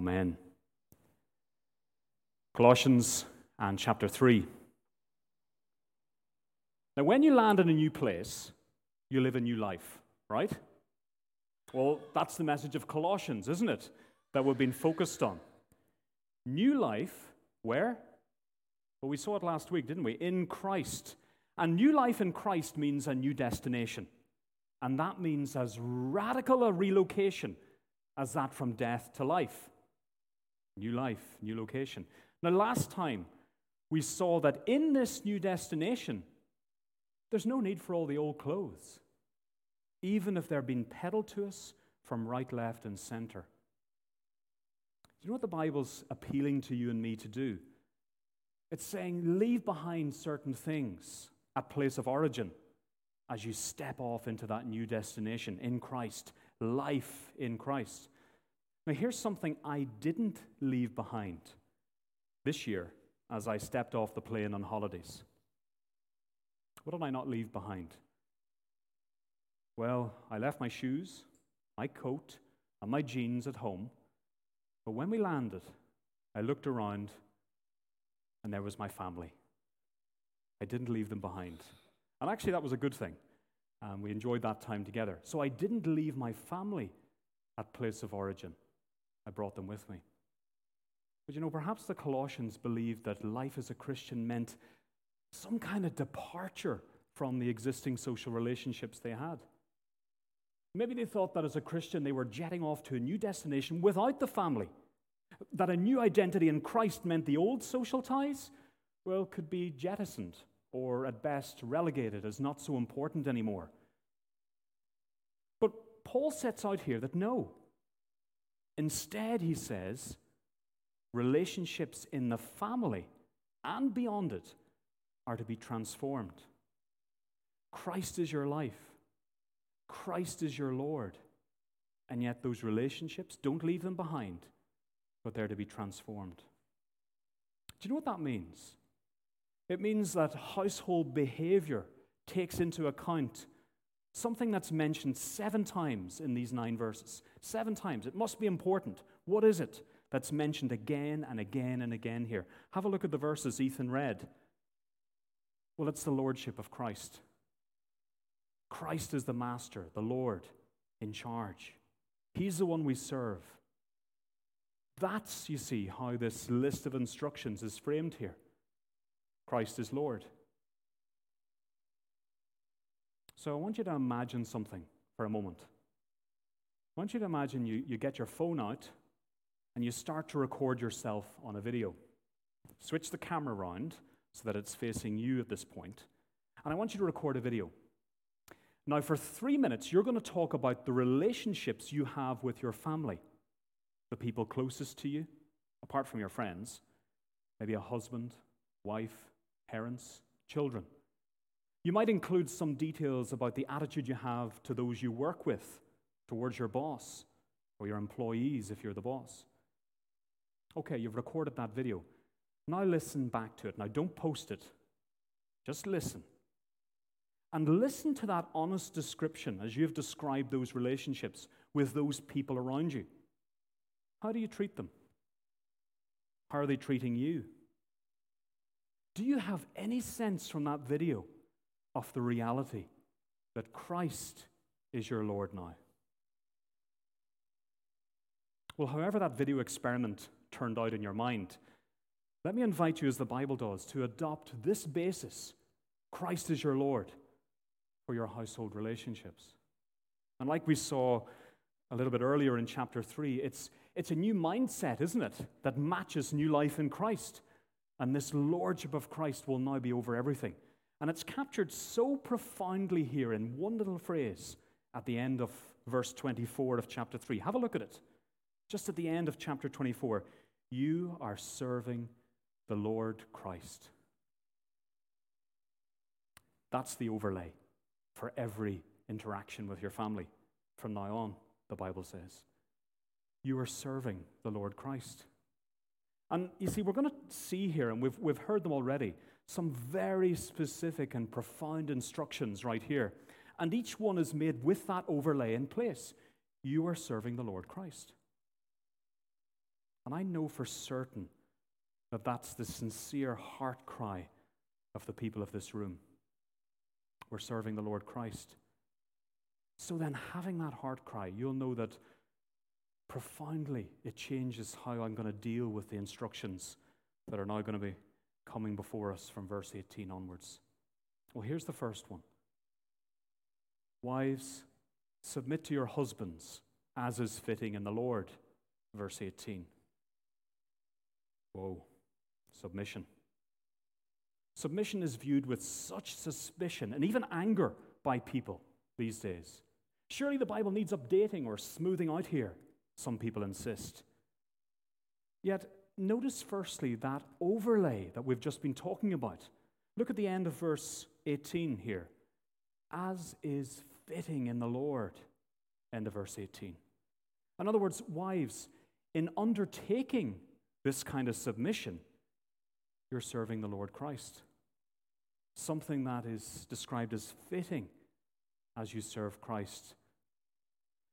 Amen. Colossians and chapter 3. Now, when you land in a new place, you live a new life, right? Well, that's the message of Colossians, isn't it? That we've been focused on. New life, where? Well, we saw it last week, didn't we? In Christ. And new life in Christ means a new destination. And that means as radical a relocation as that from death to life. New life, new location. Now, last time we saw that in this new destination, there's no need for all the old clothes, even if they're being peddled to us from right, left, and center. Do you know what the Bible's appealing to you and me to do? It's saying, leave behind certain things at place of origin as you step off into that new destination in Christ, life in Christ. Now, here's something I didn't leave behind this year as I stepped off the plane on holidays. What did I not leave behind? Well, I left my shoes, my coat, and my jeans at home. But when we landed, I looked around and there was my family. I didn't leave them behind. And actually, that was a good thing. Um, we enjoyed that time together. So I didn't leave my family at place of origin. I brought them with me. But you know, perhaps the Colossians believed that life as a Christian meant some kind of departure from the existing social relationships they had. Maybe they thought that as a Christian they were jetting off to a new destination without the family. That a new identity in Christ meant the old social ties, well, could be jettisoned or at best relegated as not so important anymore. But Paul sets out here that no. Instead, he says, relationships in the family and beyond it are to be transformed. Christ is your life, Christ is your Lord. And yet, those relationships, don't leave them behind, but they're to be transformed. Do you know what that means? It means that household behavior takes into account something that's mentioned seven times in these nine verses. Seven times. It must be important. What is it that's mentioned again and again and again here? Have a look at the verses Ethan read. Well, it's the lordship of Christ. Christ is the master, the Lord in charge. He's the one we serve. That's, you see, how this list of instructions is framed here. Christ is Lord. So I want you to imagine something for a moment. I want you to imagine you, you get your phone out and you start to record yourself on a video. Switch the camera around so that it's facing you at this point, and I want you to record a video. Now, for three minutes, you're going to talk about the relationships you have with your family, the people closest to you, apart from your friends, maybe a husband, wife, parents, children. You might include some details about the attitude you have to those you work with, towards your boss, or your employees if you're the boss. Okay, you've recorded that video. Now listen back to it. Now don't post it, just listen. And listen to that honest description as you've described those relationships with those people around you. How do you treat them? How are they treating you? Do you have any sense from that video of the reality that Christ is your Lord now? Well, however that video experiment turned out in your mind, let me invite you, as the Bible does, to adopt this basis Christ is your Lord for your household relationships. And like we saw a little bit earlier in chapter 3, it's, it's a new mindset, isn't it, that matches new life in Christ. And this lordship of Christ will now be over everything. And it's captured so profoundly here in one little phrase at the end of verse 24 of chapter 3. Have a look at it. Just at the end of chapter 24, you are serving the Lord Christ. That's the overlay for every interaction with your family from now on, the Bible says. You are serving the Lord Christ. And you see, we're going to see here, and we've, we've heard them already, some very specific and profound instructions right here. And each one is made with that overlay in place. You are serving the Lord Christ. And I know for certain that that's the sincere heart cry of the people of this room. We're serving the Lord Christ. So then, having that heart cry, you'll know that profoundly it changes how I'm going to deal with the instructions that are now going to be coming before us from verse 18 onwards. Well, here's the first one Wives, submit to your husbands as is fitting in the Lord. Verse 18. Whoa, submission. Submission is viewed with such suspicion and even anger by people these days. Surely the Bible needs updating or smoothing out here, some people insist. Yet, notice firstly that overlay that we've just been talking about. Look at the end of verse 18 here. As is fitting in the Lord. End of verse 18. In other words, wives, in undertaking this kind of submission, you're serving the Lord Christ. Something that is described as fitting as you serve Christ.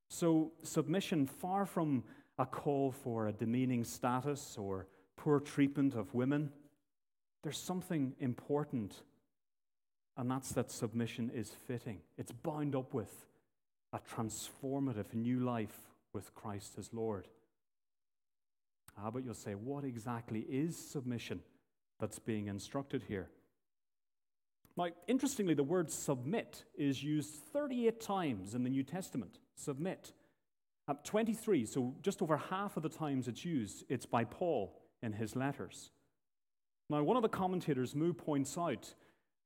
So, submission, far from a call for a demeaning status or poor treatment of women, there's something important, and that's that submission is fitting. It's bound up with a transformative new life with Christ as Lord. Ah, but you'll say, what exactly is submission that's being instructed here? Now, interestingly, the word submit is used 38 times in the New Testament. Submit. At 23, so just over half of the times it's used, it's by Paul in his letters. Now, one of the commentators, Moo, points out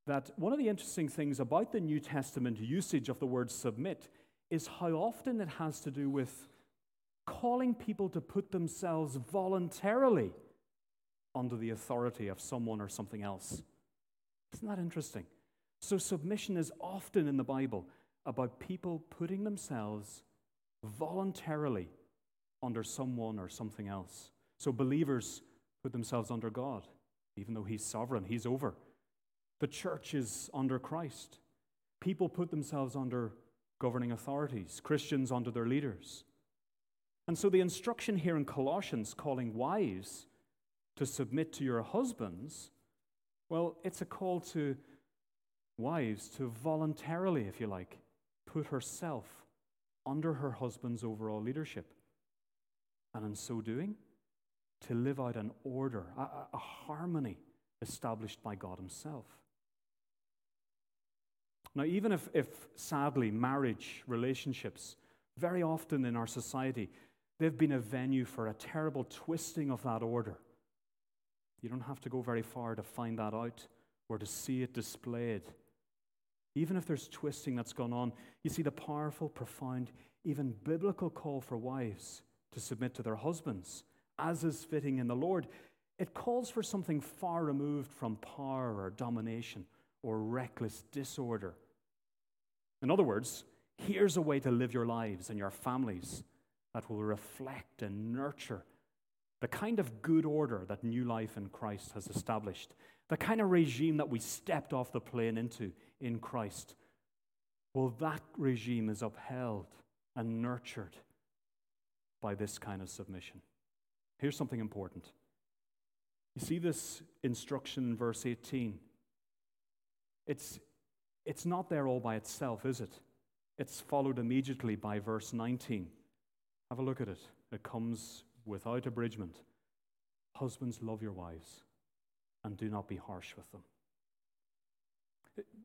that one of the interesting things about the New Testament usage of the word submit is how often it has to do with calling people to put themselves voluntarily under the authority of someone or something else. Isn't that interesting? So, submission is often in the Bible about people putting themselves voluntarily under someone or something else. So, believers put themselves under God, even though He's sovereign, He's over. The church is under Christ. People put themselves under governing authorities, Christians under their leaders. And so the instruction here in Colossians calling wives to submit to your husbands, well, it's a call to wives to voluntarily, if you like, put herself under her husband's overall leadership. And in so doing, to live out an order, a, a harmony established by God Himself. Now, even if, if sadly marriage relationships, very often in our society, they've been a venue for a terrible twisting of that order. You don't have to go very far to find that out or to see it displayed. Even if there's twisting that's gone on, you see the powerful, profound, even biblical call for wives to submit to their husbands, as is fitting in the Lord. It calls for something far removed from power or domination or reckless disorder. In other words, here's a way to live your lives and your families that will reflect and nurture the kind of good order that new life in Christ has established, the kind of regime that we stepped off the plane into in Christ. Well, that regime is upheld and nurtured by this kind of submission. Here's something important. You see this instruction in verse 18? It's, it's not there all by itself, is it? It's followed immediately by verse 19. Have a look at it. It comes without abridgment. Husbands, love your wives and do not be harsh with them.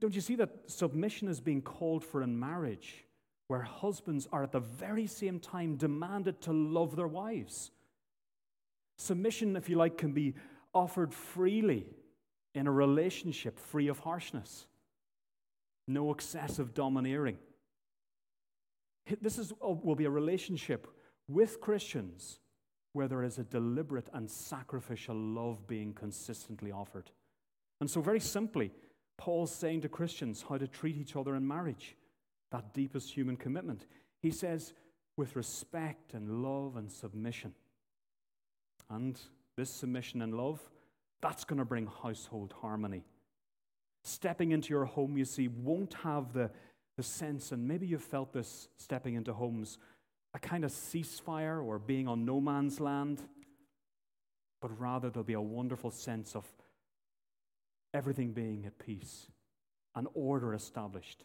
Don't you see that submission is being called for in marriage, where husbands are at the very same time demanded to love their wives? Submission, if you like, can be offered freely in a relationship free of harshness, no excessive domineering. This is, will be a relationship with Christians where there is a deliberate and sacrificial love being consistently offered. And so, very simply, Paul's saying to Christians how to treat each other in marriage, that deepest human commitment. He says, with respect and love and submission. And this submission and love that's going to bring household harmony. Stepping into your home, you see, won't have the, the sense, and maybe you've felt this stepping into homes, a kind of ceasefire or being on no man's land, but rather there'll be a wonderful sense of everything being at peace, an order established,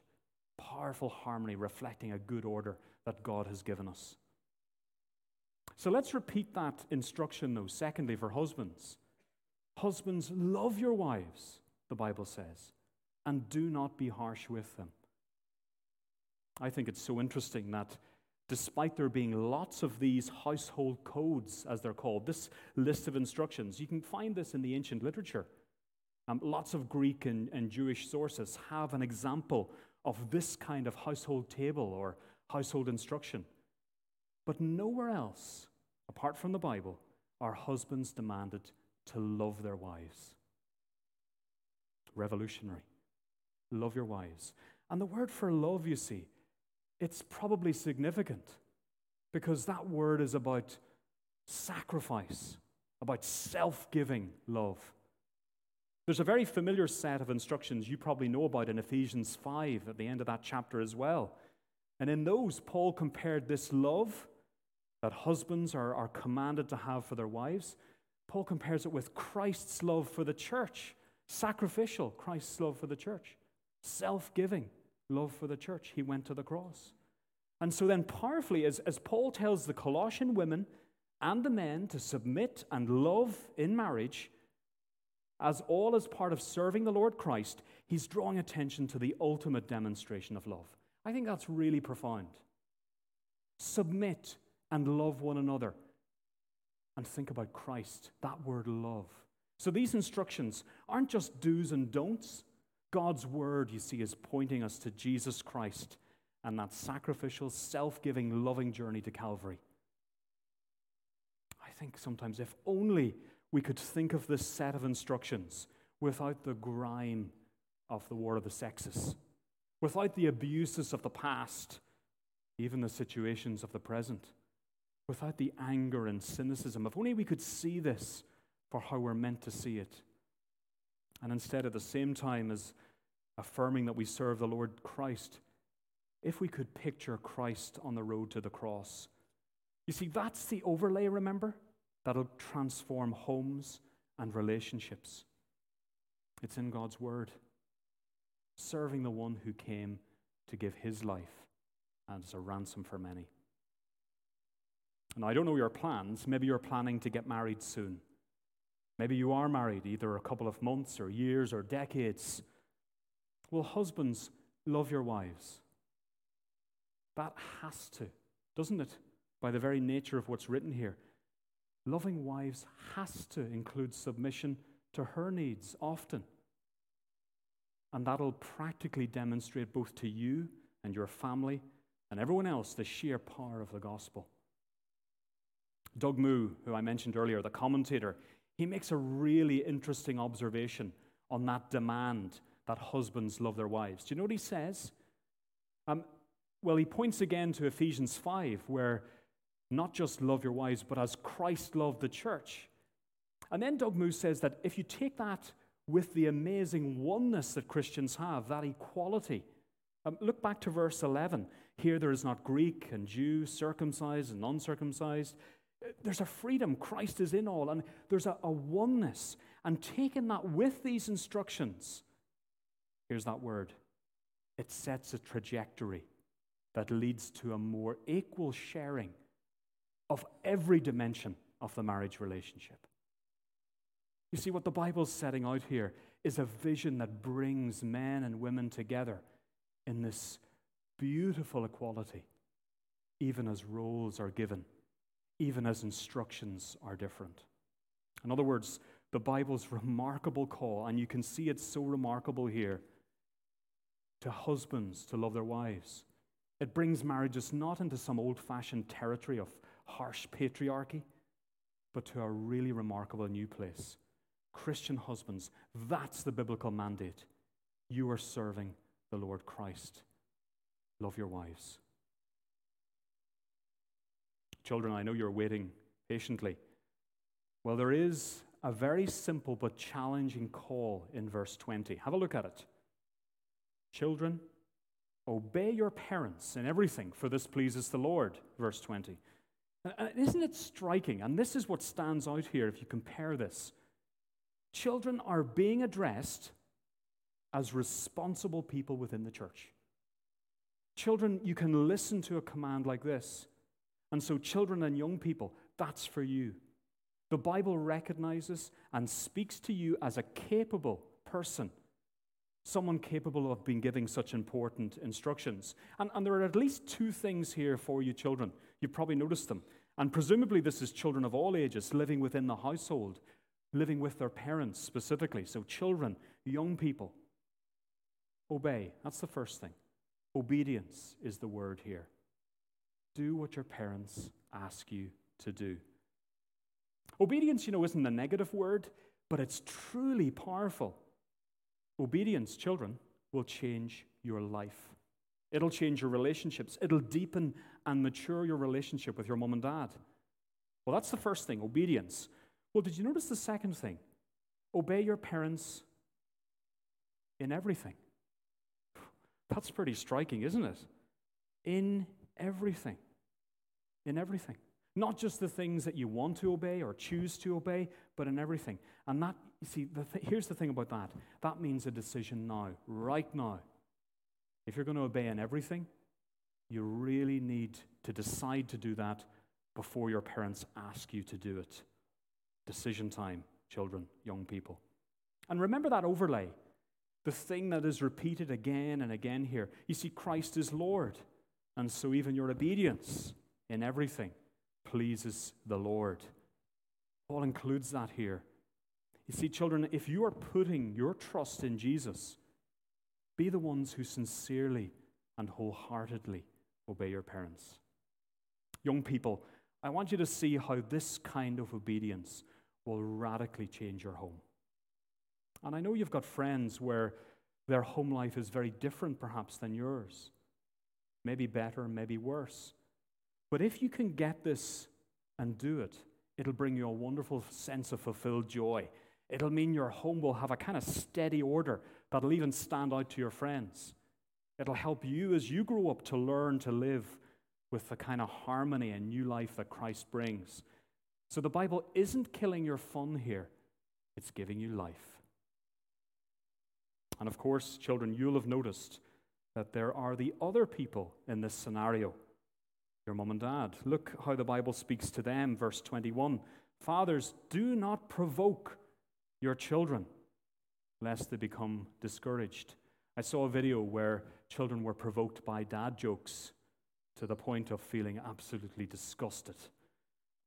powerful harmony reflecting a good order that God has given us. So let's repeat that instruction, though, secondly, for husbands. Husbands, love your wives, the Bible says, and do not be harsh with them. I think it's so interesting that despite there being lots of these household codes, as they're called, this list of instructions, you can find this in the ancient literature. Um, lots of Greek and, and Jewish sources have an example of this kind of household table or household instruction. But nowhere else, apart from the Bible, are husbands demanded to love their wives. Revolutionary. Love your wives. And the word for love, you see, it's probably significant because that word is about sacrifice, about self giving love. There's a very familiar set of instructions you probably know about in Ephesians 5 at the end of that chapter as well. And in those, Paul compared this love that husbands are, are commanded to have for their wives, Paul compares it with Christ's love for the church, sacrificial Christ's love for the church, self giving love for the church. He went to the cross. And so, then, powerfully, as, as Paul tells the Colossian women and the men to submit and love in marriage, as all as part of serving the Lord Christ, he's drawing attention to the ultimate demonstration of love. I think that's really profound. Submit and love one another. And think about Christ, that word love. So these instructions aren't just do's and don'ts, God's word, you see, is pointing us to Jesus Christ and that sacrificial, self giving, loving journey to Calvary. I think sometimes if only we could think of this set of instructions without the grime of the war of the sexes, without the abuses of the past, even the situations of the present, without the anger and cynicism. If only we could see this for how we're meant to see it. And instead, at the same time as affirming that we serve the Lord Christ, if we could picture Christ on the road to the cross. You see, that's the overlay, remember? That'll transform homes and relationships. It's in God's Word. Serving the one who came to give his life as a ransom for many. And I don't know your plans. Maybe you're planning to get married soon. Maybe you are married either a couple of months or years or decades. Well, husbands, love your wives. That has to, doesn't it? By the very nature of what's written here. Loving wives has to include submission to her needs often. And that'll practically demonstrate both to you and your family and everyone else the sheer power of the gospel. Doug Moo, who I mentioned earlier, the commentator, he makes a really interesting observation on that demand that husbands love their wives. Do you know what he says? Um, well, he points again to Ephesians 5, where not just love your wives, but as Christ loved the church. And then Doug Moo says that if you take that with the amazing oneness that Christians have, that equality, um, look back to verse 11. Here there is not Greek and Jew, circumcised and uncircumcised. There's a freedom. Christ is in all, and there's a, a oneness. And taking that with these instructions, here's that word it sets a trajectory that leads to a more equal sharing of every dimension of the marriage relationship. You see, what the Bible's setting out here is a vision that brings men and women together in this beautiful equality, even as roles are given, even as instructions are different. In other words, the Bible's remarkable call, and you can see it's so remarkable here, to husbands to love their wives it brings marriages not into some old fashioned territory of harsh patriarchy, but to a really remarkable new place. Christian husbands, that's the biblical mandate. You are serving the Lord Christ. Love your wives. Children, I know you're waiting patiently. Well, there is a very simple but challenging call in verse 20. Have a look at it. Children, Obey your parents in everything, for this pleases the Lord. Verse 20. And isn't it striking? And this is what stands out here if you compare this. Children are being addressed as responsible people within the church. Children, you can listen to a command like this. And so, children and young people, that's for you. The Bible recognizes and speaks to you as a capable person, someone capable of being giving such important instructions. And, and there are at least two things here for you, children. You've probably noticed them. And presumably, this is children of all ages living within the household, living with their parents specifically. So, children, young people, obey. That's the first thing. Obedience is the word here. Do what your parents ask you to do. Obedience, you know, isn't a negative word, but it's truly powerful. Obedience, children, will change your life. It'll change your relationships. It'll deepen and mature your relationship with your mom and dad. Well, that's the first thing obedience. Well, did you notice the second thing? Obey your parents in everything. That's pretty striking, isn't it? In everything. In everything. Not just the things that you want to obey or choose to obey, but in everything. And that, you see, the th- here's the thing about that that means a decision now, right now. If you're going to obey in everything, you really need to decide to do that before your parents ask you to do it. Decision time, children, young people. And remember that overlay the thing that is repeated again and again here. You see, Christ is Lord. And so even your obedience in everything pleases the Lord. Paul includes that here. You see, children, if you are putting your trust in Jesus, be the ones who sincerely and wholeheartedly obey your parents. Young people, I want you to see how this kind of obedience will radically change your home. And I know you've got friends where their home life is very different, perhaps, than yours. Maybe better, maybe worse. But if you can get this and do it, it'll bring you a wonderful sense of fulfilled joy. It'll mean your home will have a kind of steady order that'll even stand out to your friends. It'll help you as you grow up to learn to live with the kind of harmony and new life that Christ brings. So the Bible isn't killing your fun here, it's giving you life. And of course, children, you'll have noticed that there are the other people in this scenario your mom and dad. Look how the Bible speaks to them, verse 21. Fathers, do not provoke your children, lest they become discouraged. I saw a video where children were provoked by dad jokes to the point of feeling absolutely disgusted.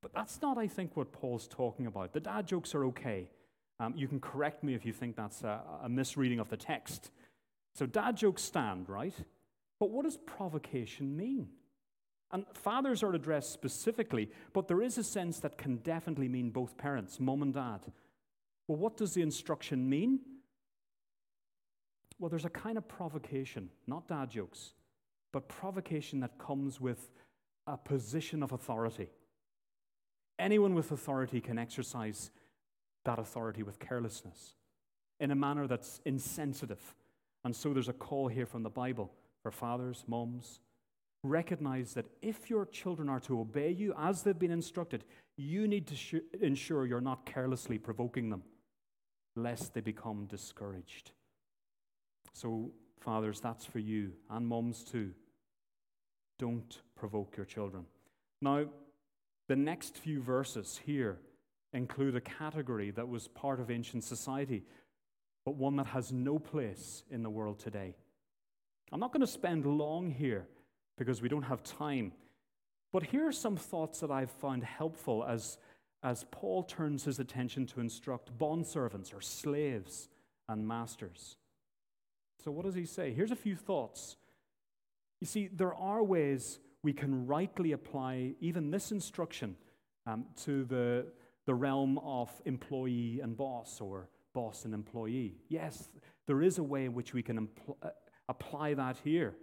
But that's not, I think, what Paul's talking about. The dad jokes are okay. Um, you can correct me if you think that's a, a misreading of the text. So, dad jokes stand, right? But what does provocation mean? And fathers are addressed specifically, but there is a sense that can definitely mean both parents, mom and dad. Well, what does the instruction mean? Well, there's a kind of provocation, not dad jokes, but provocation that comes with a position of authority. Anyone with authority can exercise that authority with carelessness in a manner that's insensitive. And so there's a call here from the Bible for fathers, moms. Recognize that if your children are to obey you as they've been instructed, you need to sh- ensure you're not carelessly provoking them, lest they become discouraged. So, fathers, that's for you, and moms too. Don't provoke your children. Now, the next few verses here include a category that was part of ancient society, but one that has no place in the world today. I'm not going to spend long here because we don't have time, but here are some thoughts that I've found helpful as, as Paul turns his attention to instruct bondservants or slaves and masters. So, what does he say? Here's a few thoughts. You see, there are ways we can rightly apply even this instruction um, to the the realm of employee and boss or boss and employee. Yes, there is a way in which we can impl- uh, apply that here,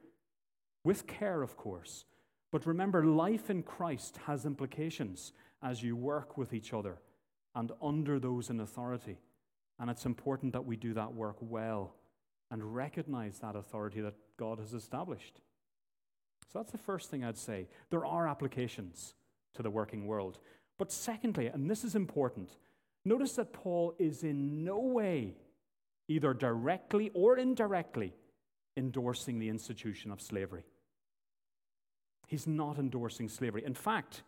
with care, of course. But remember, life in Christ has implications as you work with each other and under those in authority. And it's important that we do that work well and recognize that authority that God has established. So that's the first thing I'd say. There are applications to the working world. But secondly, and this is important, notice that Paul is in no way, either directly or indirectly, endorsing the institution of slavery. He's not endorsing slavery. In fact,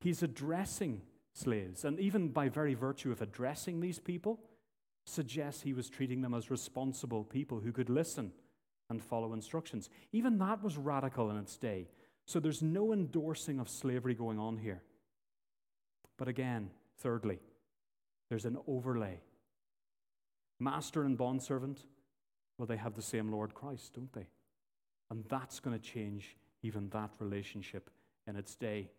he's addressing slaves, and even by very virtue of addressing these people, suggests he was treating them as responsible people who could listen and follow instructions. Even that was radical in its day. So there's no endorsing of slavery going on here. But again, thirdly, there's an overlay. Master and bondservant, well, they have the same Lord Christ, don't they? And that's going to change even that relationship in its day.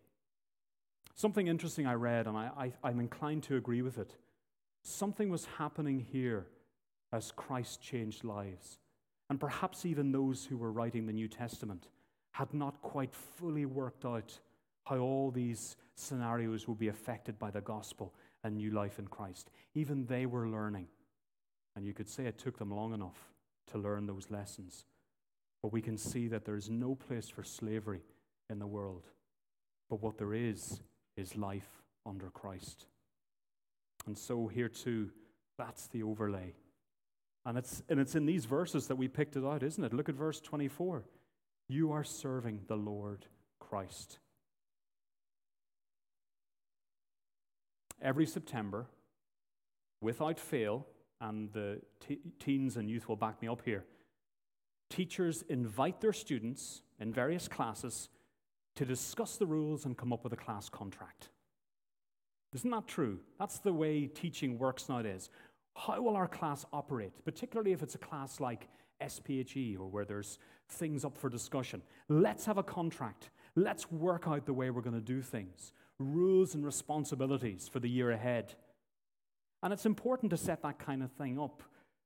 Something interesting I read, and I, I, am inclined to agree with it. Something was happening here as Christ changed lives. And perhaps even those who were writing the New Testament had not quite fully worked out how all these scenarios would be affected by the gospel and new life in Christ. Even they were learning. And you could say it took them long enough to learn those lessons. But we can see that there is no place for slavery in the world. But what there is, is life under Christ. And so here too, that's the overlay. And it's, and it's in these verses that we picked it out, isn't it? Look at verse 24. You are serving the Lord Christ. Every September, without fail, and the teens and youth will back me up here, teachers invite their students in various classes to discuss the rules and come up with a class contract. Isn't that true? That's the way teaching works nowadays. How will our class operate, particularly if it's a class like SPHE or where there's things up for discussion? Let's have a contract. Let's work out the way we're going to do things, rules and responsibilities for the year ahead. And it's important to set that kind of thing up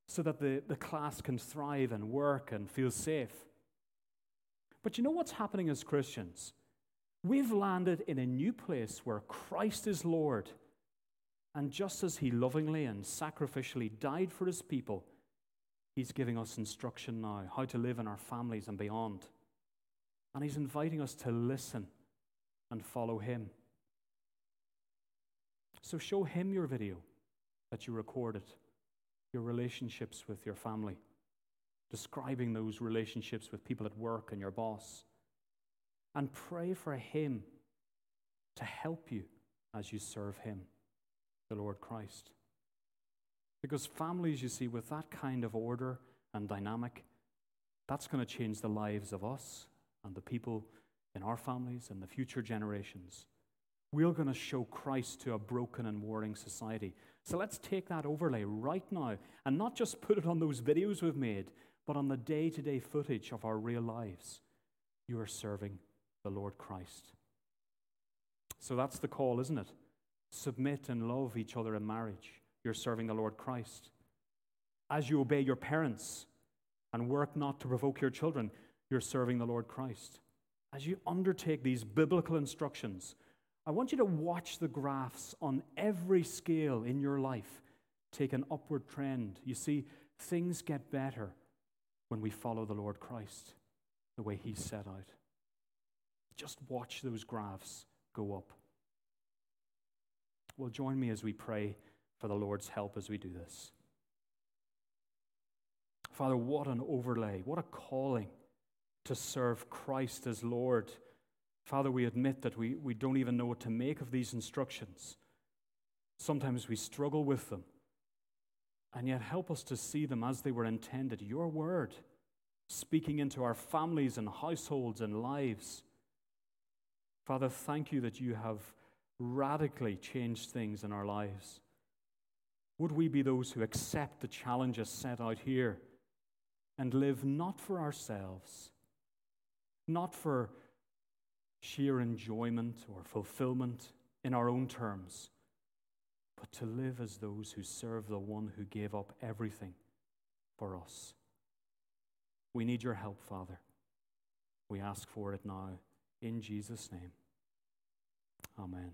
so that the, the class can thrive and work and feel safe. But you know what's happening as Christians? We've landed in a new place where Christ is Lord. And just as he lovingly and sacrificially died for his people, he's giving us instruction now how to live in our families and beyond. And he's inviting us to listen and follow him. So show him your video that you recorded, your relationships with your family, describing those relationships with people at work and your boss and pray for Him to help you as you serve Him, the Lord Christ. Because families, you see, with that kind of order and dynamic, that's going to change the lives of us and the people in our families and the future generations. We're going to show Christ to a broken and warring society. So let's take that overlay right now and not just put it on those videos we've made, but on the day to day footage of our real lives. You are serving the Lord Christ. So that's the call, isn't it? Submit and love each other in marriage. You're serving the Lord Christ. As you obey your parents and work not to provoke your children, you're serving the Lord Christ. As you undertake these biblical instructions, I want you to watch the graphs on every scale in your life take an upward trend. You see, things get better when we follow the Lord Christ the way He set out. Just watch those graphs go up. Well, join me as we pray for the Lord's help as we do this. Father, what an overlay, what a calling to serve Christ as Lord. Father, we admit that we, we don't even know what to make of these instructions. Sometimes we struggle with them. And yet, help us to see them as they were intended your word, speaking into our families and households and lives. Father, thank you that you have radically changed things in our lives. Would we be those who accept the challenges set out here and live not for ourselves, not for sheer enjoyment or fulfillment in our own terms, but to live as those who serve the one who gave up everything for us? We need your help, Father. We ask for it now in Jesus' name. Amen.